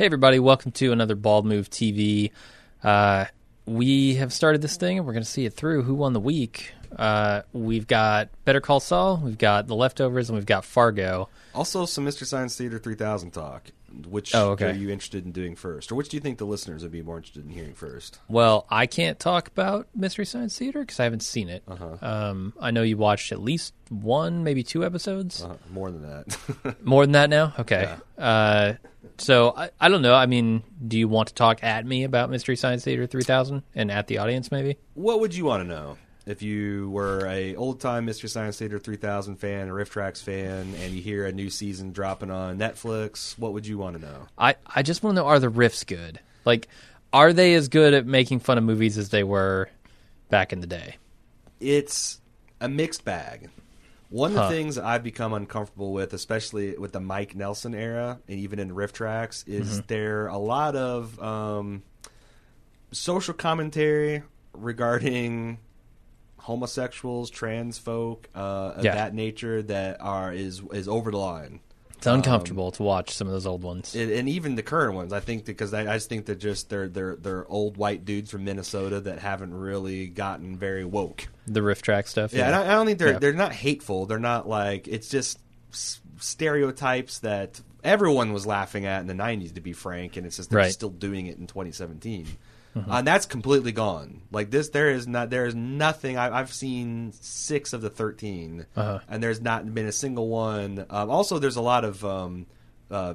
Hey, everybody, welcome to another Bald Move TV. Uh, we have started this thing and we're going to see it through. Who won the week? Uh, we've got Better Call Saul, we've got The Leftovers, and we've got Fargo. Also, some Mystery Science Theater 3000 talk. Which Oh, okay. are you interested in doing first? Or which do you think the listeners would be more interested in hearing first? Well, I can't talk about Mystery Science Theater because I haven't seen it. Um, I know you watched at least one, maybe two episodes. Uh, more than that. More than that now? Okay. Uh, so I, I don't know. I mean, do you want to talk at me about Mystery Science Theater 3000 and at the audience maybe? what would you want to know? If you were a old time Mystery Science Theater 3000 fan, a RiffTrax fan, and you hear a new season dropping on Netflix, what would you want to know? I, I just want to know are the riffs good? Like, are they as good at making fun of movies as they were back in the day? it's a mixed bag. One of Huh. the things I've become uncomfortable with, especially with the Mike Nelson era, and even in RiffTrax, is there a lot of um, social commentary regarding homosexuals, trans folk uh, of Yeah. that nature that are is is over the line. It's uncomfortable to watch some of those old ones. and, and even the current ones, I think, because I, I just think that just they're they're they're old white dudes from Minnesota that haven't really gotten very woke. the riff track stuff. Yeah, and I, I don't think they're Yeah. they're not hateful. They're not like it's just s- stereotypes that everyone was laughing at in the '90s. To be frank, and it's just they're Right. still doing it in 2017. Uh, and that's completely gone. Like this, there is not there is nothing. I, I've seen six of the 13, Uh-huh. and there's not been a single one. Um, also, there's a lot of um, uh,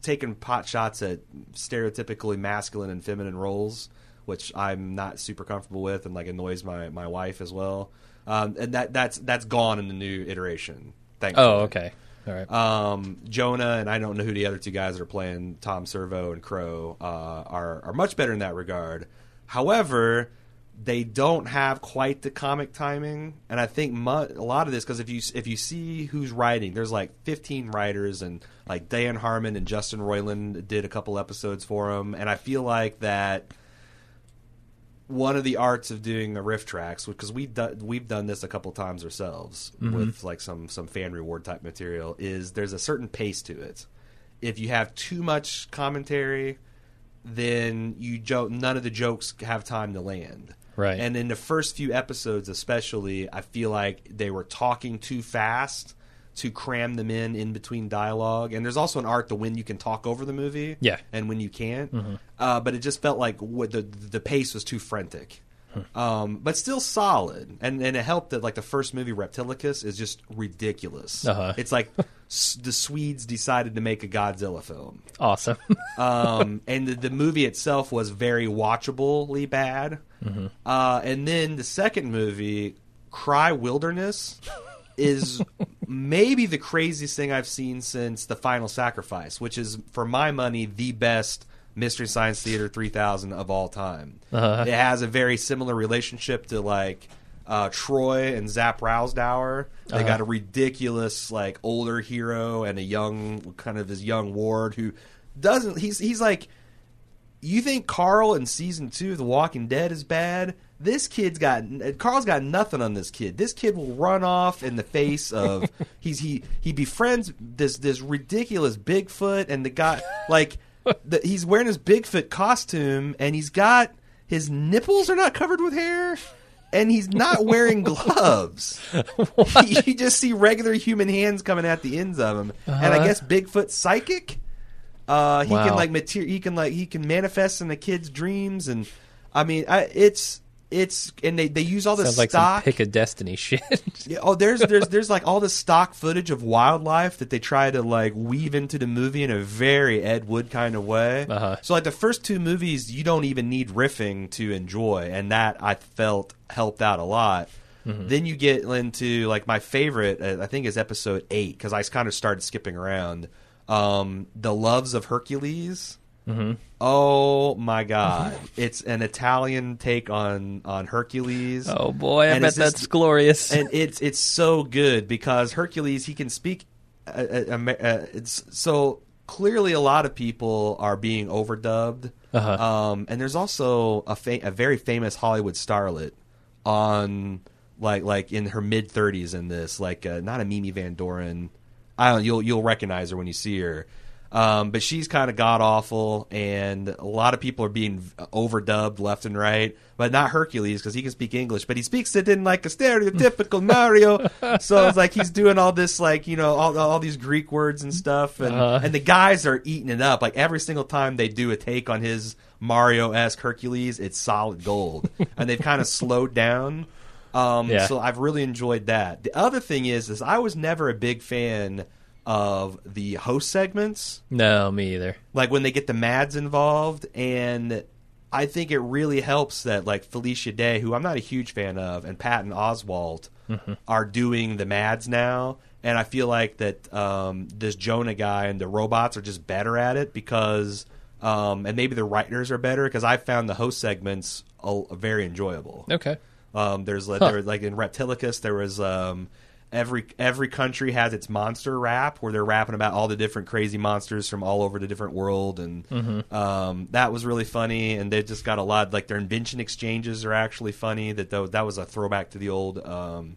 taking pot shots at stereotypically masculine and feminine roles, which I'm not super comfortable with, and like annoys my, my wife as well. Um, and that that's that's gone in the new iteration. Thankfully. Oh, okay. All right. Um, Jonah and I don't know who the other two guys are playing Tom Servo and Crow uh, are are much better in that regard. However, they don't have quite the comic timing, and I think mu- a lot of this because if you if you see who's writing, there's like 15 writers, and like Dan Harmon and Justin Roiland did a couple episodes for him, and I feel like that one of the arts of doing the riff tracks because we've done we've done this a couple times ourselves mm-hmm. with like some some fan reward type material is there's a certain pace to it. If you have too much commentary, then you jo- none of the jokes have time to land. Right. And in the first few episodes, especially, I feel like they were talking too fast to cram them in in between dialogue. And there's also an art to when you can talk over the movie, Yeah. and when you can't. Uh, but it just felt like what the the pace was too frantic. Um, but still solid, and and it helped that like the first movie Reptilicus is just ridiculous. Uh-huh. It's like s- the Swedes decided to make a Godzilla film, awesome. um, and the, the movie itself was very watchably bad. Uh, and then the second movie, Cry Wilderness, is maybe the craziest thing I've seen since The Final Sacrifice, which is, for my money, the best Mystery Science Theater 3000 of all time. Uh-huh. It has a very similar relationship to like uh, Troy and Zap Rowsdower. They got a ridiculous like older hero and a young kind of his young ward who doesn't. He's he's like you think Carl in season two of The Walking Dead is bad? This kid's got Carl's got nothing on this kid. This kid will run off in the face of he's he he befriends this this ridiculous Bigfoot and the guy like the, he's wearing his Bigfoot costume and he's got his nipples are not covered with hair and he's not wearing gloves. you, you just see regular human hands coming at the ends of him, and I Uh-huh. guess Bigfoot's psychic. Uh, he Wow. can like material. He can like he can manifest in the kid's dreams, and I mean, I, it's it's and they they use all this Sounds like some stock. pick a destiny shit. Yeah, oh, there's there's there's like all this stock footage of wildlife that they try to like weave into the movie in a very Ed Wood kind of way. Uh-huh. So like the first two movies, you don't even need riffing to enjoy, and that I felt helped out a lot. Mm-hmm. Then you get into like my favorite, uh, I think is episode eight because I kind of started skipping around. Um, the Loves of Hercules. Oh my god! it's an Italian take on on Hercules. Oh boy, I And bet it's just- that's glorious. and it's it's so good because Hercules he can speak. Uh, uh, uh, it's so clearly a lot of people are being overdubbed, Uh-huh. um, and there's also a fa- a very famous Hollywood starlet on like like in her mid 30s in this like uh, not a Mimi Van Doren. I don't you'll you'll recognize her when you see her. Um, but she's kind of god awful, and a lot of people are being overdubbed left and right. But not Hercules because he can speak English, but he speaks it in like a stereotypical Mario. So it's like he's doing all this, like you know, all, all these Greek words and stuff, and Uh-huh. and the guys are eating it up. Like every single time they do a take on his Mario esque Hercules, it's solid gold, and they've kind of slowed down. Um, Yeah. So I've really enjoyed that. The other thing is, is I was never a big fan of the host segments no, me either. like when they get the Mads involved, and I think it really helps that like Felicia Day, who I'm not a huge fan of, and Patton Oswalt are doing the Mads now, and I feel like that um, this Jonah guy and the robots are just better at it because, um, and maybe the writers are better because I found the host segments uh, very enjoyable. Okay. Um, there's like, Huh. there like in Reptilicus, there was um, every every country has its monster rap where they're rapping about all the different crazy monsters from all over the different world, and Mm-hmm. um, that was really funny. And they just got a lot like their invention exchanges are actually funny. That tho- that was a throwback to the old um,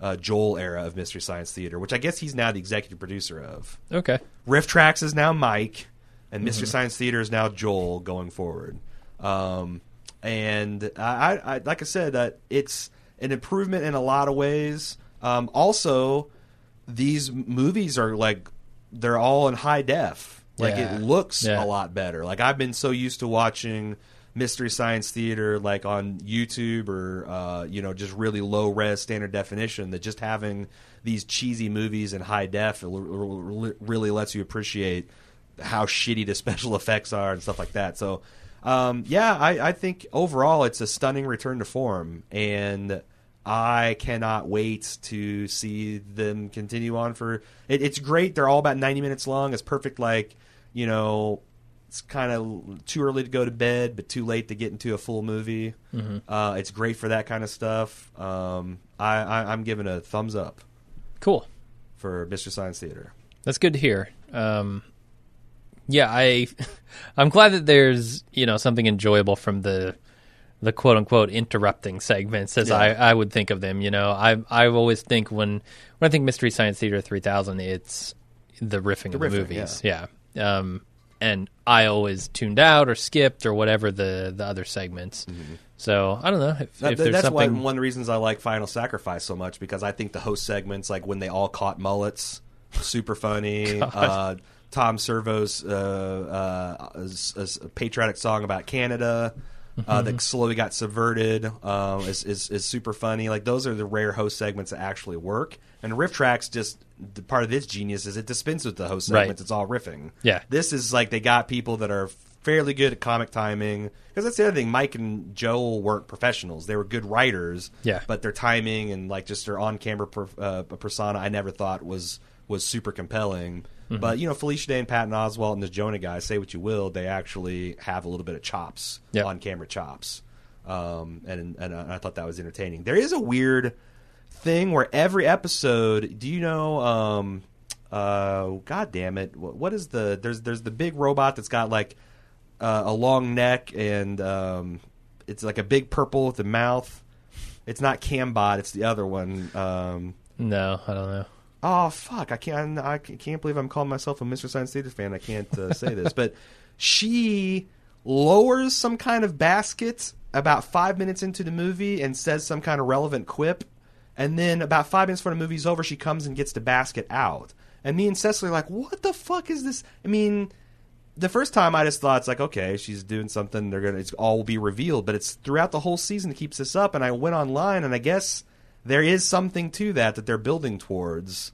uh, Joel era of Mystery Science Theater, which I guess he's now the executive producer of. Okay. RiffTrax is now Mike, and Mm-hmm. Mystery Science Theater is now Joel going forward. Um, and I, I, like I said, uh, it's an improvement in a lot of ways. Um, also, these movies are like they're all in high def. Like Yeah. it looks Yeah. a lot better. Like I've been so used to watching Mystery Science Theater like on YouTube or uh, you know just really low res standard definition that just having these cheesy movies in high def really lets you appreciate how shitty the special effects are and stuff like that. So um, yeah, I, I think overall it's a stunning return to form and. I cannot wait to see them continue on for. It, it's great. They're all about ninety minutes long. It's perfect. Like you know, it's kind of too early to go to bed, but too late to get into a full movie. Uh, it's great for that kind of stuff. Um, I, I, I'm giving a thumbs up Cool. for Mystery Science Theater. That's good to hear. Um, yeah, I I'm glad that there's you know something enjoyable from the the quote unquote interrupting segments as Yeah. I, I would think of them. You know, I I always think when when I think Mystery Science Theater 3000, it's the riffing of the movies. Yeah. Um, and I always tuned out or skipped or whatever the the other segments. So I don't know if, That- if that's why one of the reasons I like Final Sacrifice so much because I think the host segments, like when they all caught mullets, super funny. uh, Tom Servo's uh, uh, s- s- patriotic song about Canada uh, that slowly got subverted um, is, is is super funny. Like those are the rare host segments that actually work. And RiffTrax just the part of its genius is it dispenses with the host Right. segments. It's all riffing. Yeah. This is like they got people that are fairly good at comic timing because that's the other thing. Mike and Joel weren't professionals; they were good writers. Yeah. but their timing and like just their on-camera per, uh, persona, I never thought was was super compelling. Mm-hmm. But you know, Felicia Day and Patton Oswalt and this Jonah guy, say what you will, they actually have a little bit of chops, Yeah. on-camera chops. Um, and and uh, I thought that was entertaining. There is a weird thing where every episode, do you know? Um, uh, God damn it! What, what is the there's there's the big robot that's got like uh, a long neck and um, it's like a big purple with the mouth. It's not Cambot. It's the other one. Um, no, I don't know. Oh fuck! I can't. I can't believe I'm calling myself a Mystery Science Theater fan. I can't uh, say this, but she lowers some kind of basket about five minutes into the movie and says some kind of relevant quip, and then about five minutes before the movie's over, she comes and gets the basket out. And me and Cecily are like, "What the fuck is this?" I mean, the first time I just thought it's like, okay, she's doing something. They're gonna, it's all will be revealed. But it's throughout the whole season that keeps this up. And I went online, and I guess there is something to that that they're building towards.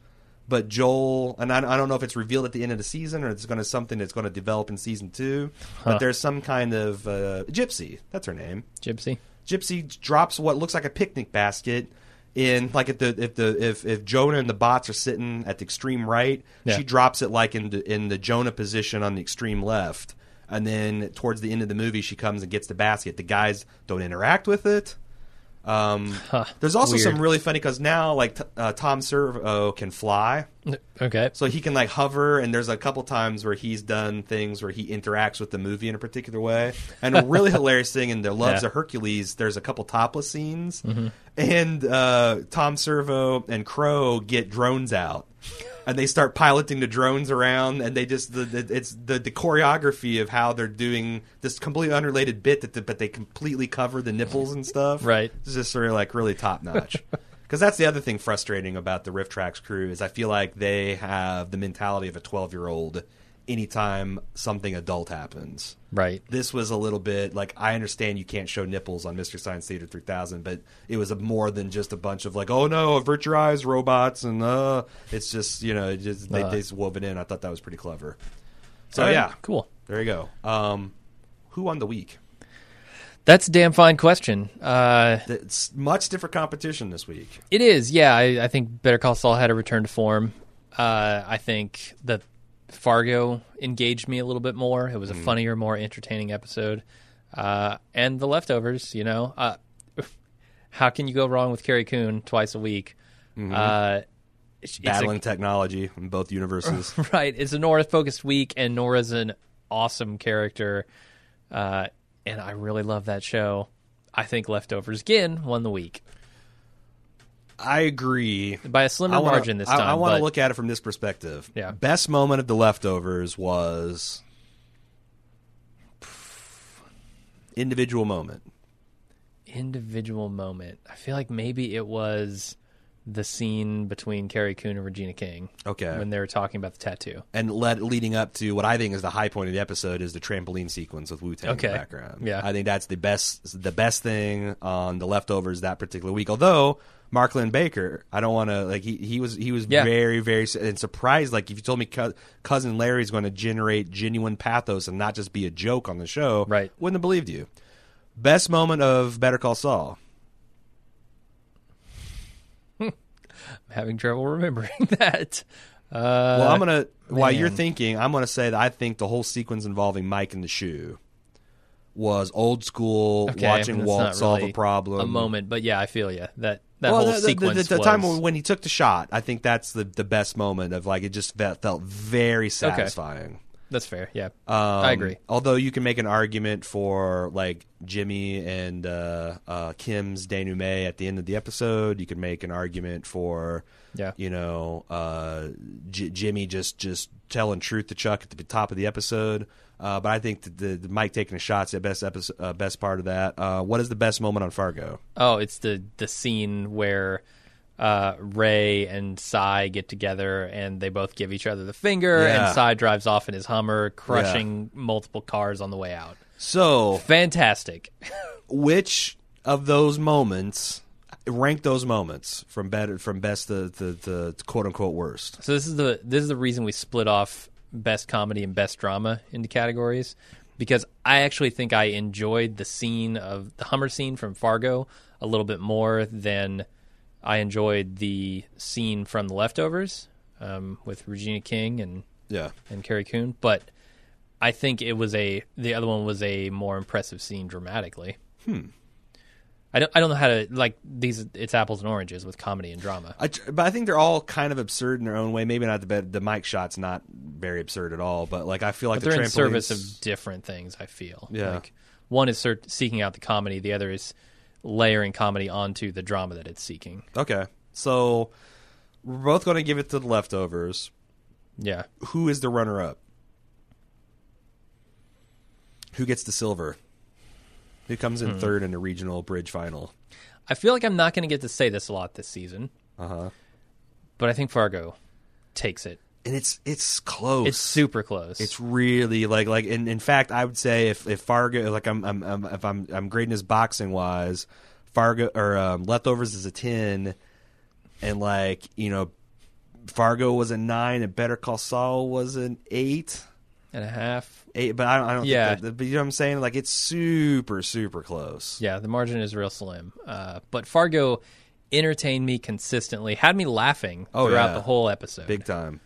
But Joel, and I, I don't know if it's revealed at the end of the season or it's going to something that's going to develop in season two. But there's some kind of uh, gypsy. That's her name. Gypsy. Gypsy drops what looks like a picnic basket in like if the if the if, if Jonah and the bots are sitting at the extreme right, Yeah. she drops it like in the, in the Jonah position on the extreme left. and then towards the end of the movie, she comes and gets the basket. The guys don't interact with it. Um, there's also weird. some really funny because now like t- uh, Tom Servo can fly, Okay. so he can like hover. And there's a couple times where he's done things where he interacts with the movie in a particular way. And a really hilarious thing in the Loves Yeah. of Hercules, there's a couple topless scenes, and uh, Tom Servo and Crow get drones out. And they start piloting the drones around, and they just the, the it's the, the choreography of how they're doing this completely unrelated bit that the, but they completely cover the nipples and stuff. Right. It's just sort of like really top notch. Because that's the other thing frustrating about the RiffTrax crew is I feel like they have the mentality of a twelve year old anytime something adult happens. Right. This was a little bit like I understand you can't show nipples on Mystery Science Theater 3000, but it was a more than just a bunch of like, oh no, avert your eyes, robots, and uh, it's just you know, it just they, Uh. they just wove it in. I thought that was pretty clever. So right, yeah, Cool. there you go. Um, who won the week? That's a damn fine question. Uh, It's much different competition this week. It is, yeah. I, I think Better Call Saul had a return to form. Uh, I think that Fargo engaged me a little bit more. It was a funnier, more entertaining episode. Uh, and the leftovers, you know, uh, how can you go wrong with Carrie Coon twice a week? Uh, it's- it's a- Battling technology in both universes. right. It's a Nora focused week, and Nora's an awesome character. Uh, and I really love that show. I think Leftovers again won the week I agree. by a slimmer wanna, margin this time. I, want to look at it from this perspective. Yeah. Best moment of the leftovers was individual moment. individual moment. I feel like maybe it was the scene between Carrie Coon and Regina King. Okay. When they were talking about the tattoo. And led, leading up to what I think is the high point of the episode is the trampoline sequence with Wu Tang in the background. Yeah. I think that's the best the best thing on the leftovers that particular week. Although Mark Linn-Baker, I don't want to like he he was he was Yeah. very very and surprised. Like if you told me co- cousin Larry's going to generate genuine pathos and not just be a joke on the show, Right. Wouldn't have believed you. Best moment of Better Call Saul. I'm having trouble remembering that. Uh, Well, I'm gonna while you're thinking, I'm gonna say that I think the whole sequence involving Mike and the shoe was old school. okay, watching Walt not solve a problem. A moment, but yeah, I feel you. That that well, whole the, the- sequence the, the was time when he took the shot, I think that's the the best moment of like it just felt, felt very satisfying. That's fair. Yeah. Um, I agree. Although you can make an argument for like Jimmy and uh, uh, Kim's denouement at the end of the episode. You can make an argument for, Yeah. you know, uh, J- Jimmy just just telling truth to Chuck at the top of the episode. Uh, but I think that the, the Mike taking the shots the best episode, uh, best part of that. Uh, what is the best moment on Fargo? Oh, it's the the scene where uh, Ray and Cy get together and they both give each other the finger, Yeah. and Cy drives off in his Hummer, crushing multiple cars on the way out. So, Fantastic. which of those moments? Rank those moments from better from best to, to, to quote unquote worst. So this is the this is the reason we split off best comedy and best drama into categories because I actually think I enjoyed the scene of the Hummer scene from Fargo a little bit more than I enjoyed the scene from The Leftovers um, with Regina King and Yeah. and Carrie Coon, but I think it was a the other one was a more impressive scene dramatically. Hmm. I don't I don't know how to like these. It's apples and oranges with comedy and drama. I, tr- but I think they're all kind of absurd in their own way. Maybe not the bed, the mic shot's not very absurd at all, but like I feel like But they're the in service of different things. I feel. Yeah. Like one is seeking out the comedy. The other is layering comedy onto the drama that it's seeking. Okay, so we're both going to give it to the leftovers. Yeah. Who is the runner-up? Who gets the silver? Who comes Hmm. in third in the regional bridge final? I feel like I'm not going to get to say this a lot this season, Uh huh. but I think Fargo takes it. And it's it's close. It's super close. It's really like like in, in fact I would say if, if Fargo like I'm, I'm, I'm if I'm I'm grading this boxing wise, Fargo or um, leftovers is a ten, and like you know, Fargo was a nine and Better Call Saul was an eight. and a half. Eight, but I don't. I don't Yeah. Think that, but you know what I'm saying? Like it's super, super close. Yeah, the margin is real slim. Uh, but Fargo entertained me consistently, had me laughing Oh, throughout yeah. the whole episode. Big time.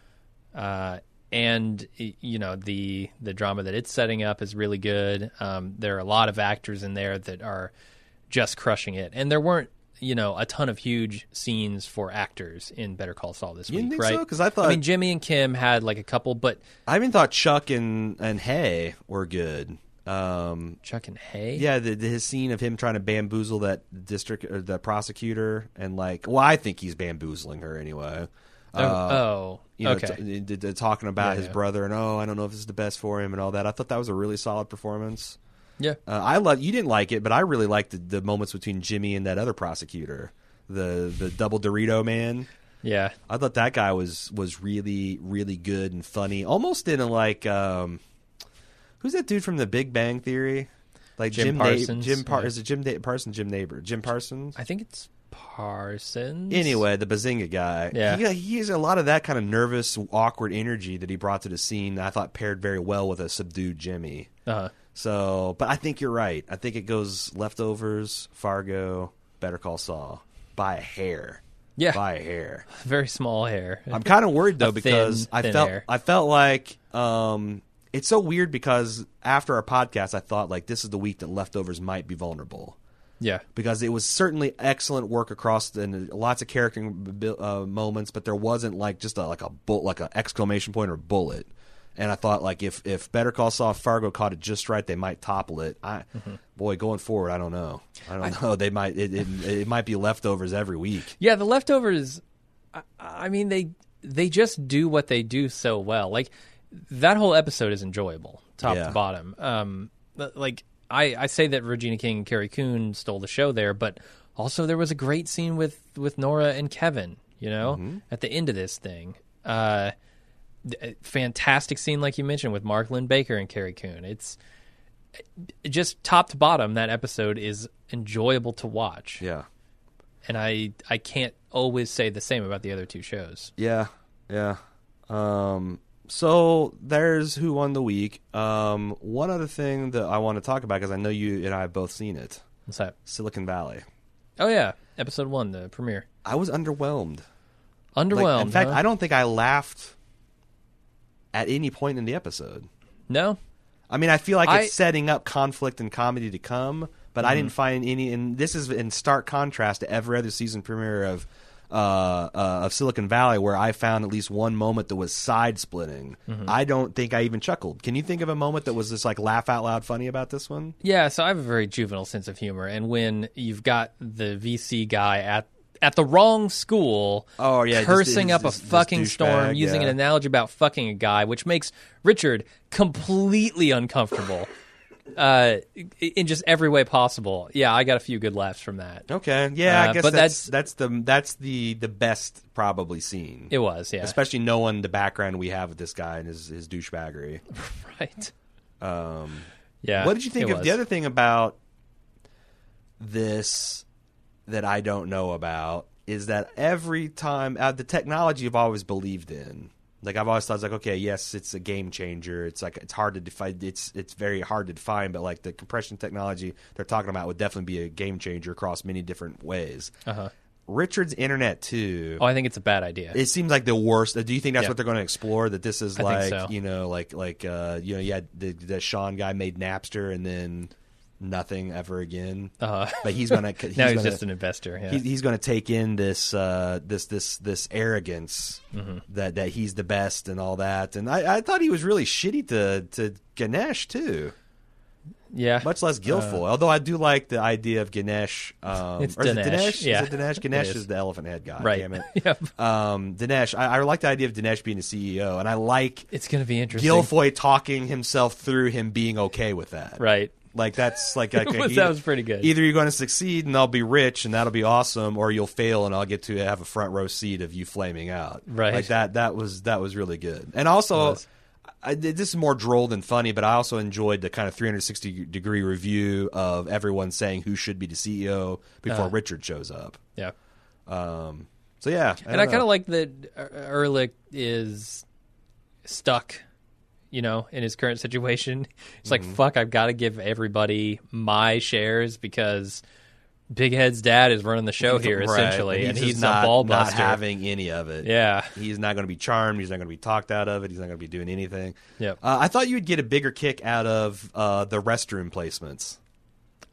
Uh, and you know the the drama that it's setting up is really good. Um, there are a lot of actors in there that are just crushing it, and there weren't you know a ton of huge scenes for actors in Better Call Saul this You week, right? so? 'Cause I thought- I mean Jimmy and Kim had like a couple, but I even thought Chuck and and Hay were good. Um, Chuck and Hay, yeah, the, the, his scene of him trying to bamboozle that district or the prosecutor, and like, well, I think he's bamboozling her anyway. Oh, oh, you know, okay, t- t- talking about Yeah, his yeah. brother and oh, I don't know if this is the best for him and all that. I thought that was a really solid performance. yeah, Uh, I love you didn't like it, but I really liked the, the moments between Jimmy and that other prosecutor, the the double Dorito man. yeah. I thought that guy was was really really good and funny, almost in a like um, who's that dude from The Big Bang Theory? Like Jim Jim Na- Parsons, Jim Par- yeah. is it Jim da- Parsons? Jim Neighbor? Jim Parsons? I think it's Parsons. Anyway, the Bazinga guy. Yeah. He, he has a lot of that kind of nervous, awkward energy that he brought to the scene. That I thought paired very well with a subdued Jimmy. Uh-huh. So, but I think you're right. I think it goes leftovers, Fargo, Better Call Saul by a hair. yeah, By a hair. very small hair. I'm kind of worried though because thin- I thin felt hair. I felt like um, it's so weird because after our podcast, I thought like this is the week that leftovers might be vulnerable yeah, because it was certainly excellent work across the, and lots of character uh, moments, but there wasn't like just a, like a bull, like an exclamation point or bullet. And I thought like if if Better Call Saul Fargo caught it just right, they might topple it. I Mm-hmm. boy going forward, I don't know. I don't know. They might it, it, it might be leftovers every week. Yeah, the leftovers. I, I mean, they they just do what they do so well. Like that whole episode is enjoyable, top Yeah. to bottom. Um, like I, I say that Regina King and Carrie Coon stole the show there, but also there was a great scene with with Nora and Kevin. You know, Mm-hmm. at the end of this thing. Uh, a fantastic scene, like you mentioned, with Mark Linn-Baker and Carrie Coon. It's just top to bottom. That episode is enjoyable to watch Yeah. and I I can't always say the same about the other two shows. Yeah, yeah. Um, so there's who won the week. Um, one other thing that I want to talk about because I know you and I have both seen it. What's that? Silicon Valley. Oh yeah, episode one, the premiere. I was underwhelmed. Like, Underwhelmed. in fact, huh? I don't think I laughed at any point in the episode. no. I mean, I feel like I- it's setting up conflict and comedy to come, but I didn't find any. And this is in stark contrast to every other season premiere of uh, uh, of Silicon Valley, where I found at least one moment that was side splitting. I don't think I even chuckled. Can you think of a moment that was just like laugh out loud funny about this one? Yeah, so I have a very juvenile sense of humor, and when you've got the VC guy at at the wrong school, Oh, yeah, cursing this- up a this- this fucking storm, douchebag, using yeah. an analogy about fucking a guy, which makes Richard completely uncomfortable. Uh, in just every way possible. Yeah, I got a few good laughs from that. Okay, yeah, I Uh, guess but that's, that's- the that's the the best probably scene. It was, yeah, Especially knowing the background we have with this guy and his his douchebaggery. right. Um, Yeah. what did you think it of was. the other thing about this that I don't know about is that every time uh, the technology I've always believed in, like I've always thought, it's like okay, yes, it's a game changer. It's like it's hard to define. It's it's very hard to define, but like the compression technology they're talking about would definitely be a game changer across many different ways. Uh-huh. Richard's internet too. Oh, I think it's a bad idea. It seems like the worst. Do you think that's Yeah. what they're going to explore? That this is I like so. you know, like like uh, you know, yeah, the the Sean guy made Napster and then nothing ever again. Uh, But he's gonna he's now he's gonna, just an investor. Yeah. he, he's going to take in this uh, this this this arrogance Mm-hmm. that that he's the best and all that. And I, I thought he was really shitty to to Ganesh too, yeah. much less Gilfoyle. Although I do like the idea of Ganesh. Um, Uh, It's it Dinesh, Dinesh? yeah. Is it Dinesh? Ganesh is. is. the elephant head guy. right. Damn it. yep. Um, Dinesh, I, I like the idea of Dinesh being the CEO, and I like It's going to be interesting. Gilfoyle talking himself through him being okay with that. Right. Like that's like, like was- either- that was pretty good. Either you're going to succeed and I'll be rich and that'll be awesome, or you'll fail and I'll get to have a front row seat of you flaming out. Right. Like that. That was that was really good. And also. I, this is more droll than funny, but I also enjoyed the kind of 360 degree review of everyone saying who should be the CEO before Uh-huh. Richard shows up. Yeah. Um, so yeah, and I kind of like that Er- Ehrlich is stuck, you know, in his current situation. It's Mm-hmm. like, fuck, I've got to give everybody my shares because Big Head's dad is running the show here Right. essentially, and, just he's not, ball not having any of it. yeah, He's not going to be charmed. He's not going to be talked out of it. He's not going to be doing anything. Yep. Uh, I thought you'd get a bigger kick out of uh, the restroom placements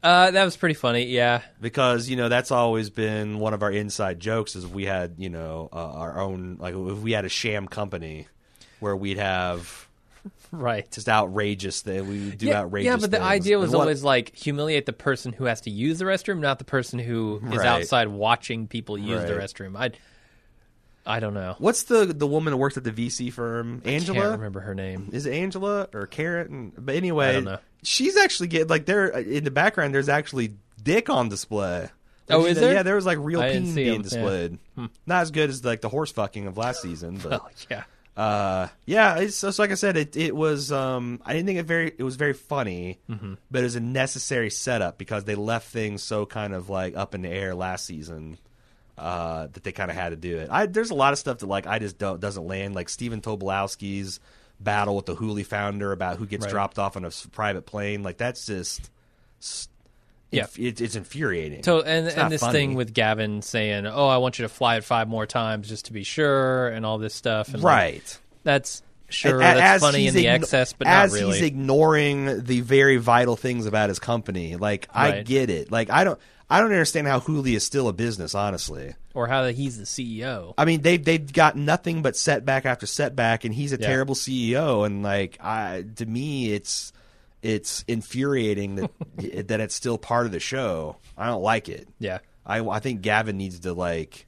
uh, that was pretty funny. Yeah, because you know that's always been one of our inside jokes. Is if we had you know uh, our own like if we had a sham company where we'd have right. just outrageous that We do yeah, outrageous. yeah, but the things. idea was what- always like humiliate the person who has to use the restroom, not the person who is Right. outside watching people use the restroom. I, I don't know. What's the the woman who works at the VC firm? Angela. I can't remember her name. Is it Angela or Karen? But anyway, I don't know. she's actually getting like there uh, in the background. There's actually dick on display. Oh, is there? Yeah, there was like real I peen see yeah. displayed. Hmm. Not as good as like the horse fucking of last season, but Oh yeah, uh, yeah. It's like I said, it it was. Um, I didn't think it very. It was very funny, Mm-hmm. but it was a necessary setup because they left things so kind of like up in the air last season. Uh, that they kind of had to do it. I, there's a lot of stuff that like I just don't doesn't land. Like Stephen Tobolowski's battle with the Hooli founder about who gets Right. dropped off on a private plane. Like that's just, Yeah. it, it's infuriating. So and It's and this funny. thing with Gavin saying, "Oh, I want you to fly it five more times just to be sure," and all this stuff. And like, right. that's sure A- that's funny in the igno- excess, but as not really. he's ignoring the very vital things about his company. Like I get it. Like I don't. I don't understand how Hooli is still a business. Honestly, or how he's the CEO. I mean they they've got nothing but setback after setback, and he's a Yeah. terrible CEO. And like I, to me, it's it's infuriating that that it's still part of the show. I don't like it. Yeah, I, I think Gavin needs to like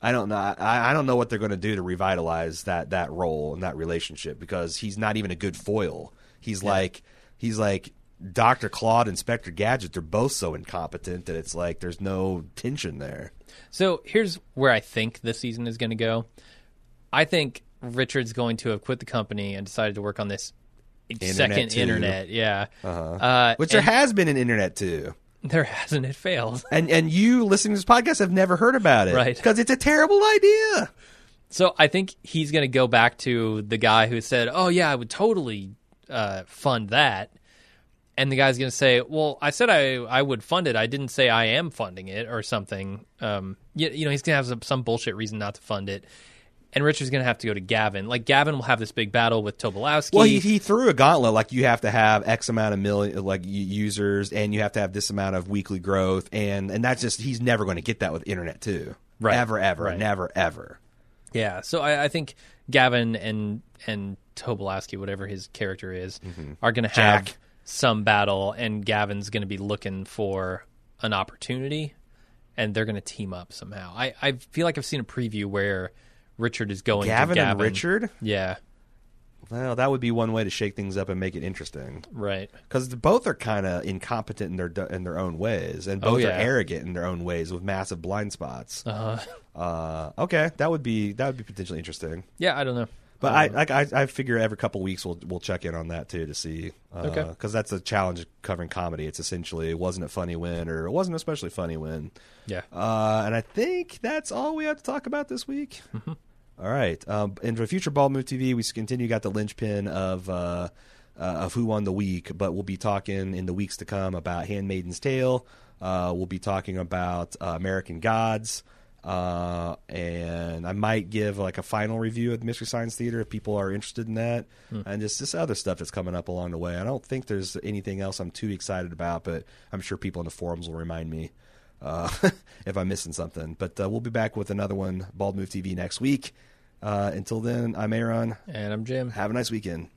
I don't know I, I don't know what they're going to do to revitalize that that role and that relationship because he's not even a good foil. He's like he's like Dr. Claw and Inspector Gadget. They're both so incompetent that it's like there's no tension there. So here's where I think this season is going to go. I think Richard's going to have quit the company and decided to work on this second too. internet. Yeah, uh Which there and has been an internet too. there hasn't. It failed. And and you listening to this podcast have never heard about it. Right. Because it's a terrible idea. So I think he's going to go back to the guy who said, "Oh yeah, I would totally uh, fund that," and the guy's going to say, "Well, I said I I would fund it. I didn't say I am funding it or something." Um, you, you know, he's going to have some, some bullshit reason not to fund it. And Richard's going to have to go to Gavin. Like Gavin will have this big battle with Tobolowski. Well, he, he threw a gauntlet like you have to have X amount of million like users, and you have to have this amount of weekly growth, and and that's just he's never going to get that with internet too, Right. Ever, ever, Right. never, ever. Yeah, so I, I think Gavin and and Tobolowski, whatever his character is, mm-hmm. are going to have Jack. some battle, and Gavin's going to be looking for an opportunity, and they're going to team up somehow. I, I feel like I've seen a preview where Richard is going Gavin to Gavin. And Richard. Yeah, Well, that would be one way to shake things up and make it interesting. right. Because both are kind of incompetent in their in their own ways, and Oh, both yeah. are arrogant in their own ways with massive blind spots. Uh, Uh, okay, that would be that would be potentially interesting. yeah, I don't know. But I, like I I figure every couple weeks we'll we'll check in on that too to see because Okay. that's a challenge of covering comedy. It's essentially wasn't it funny when or it wasn't especially funny when. Yeah. Uh, and I think that's all we have to talk about this week. All right. Um, and for future Bald Move TV, we continue got the linchpin of uh, uh, of who won the week, but we'll be talking in the weeks to come about Handmaiden's Tale. Uh, we'll be talking about uh, American Gods. Uh, and I might give like a final review of the Mystery Science Theater if people are interested in that, and just this other stuff that's coming up along the way. I don't think there's anything else I'm too excited about, but I'm sure people in the forums will remind me uh, if I'm missing something. But uh, we'll be back with another one, Bald Move TV, next week. Uh, until then, I'm Aaron. And I'm Jim. Have a nice weekend.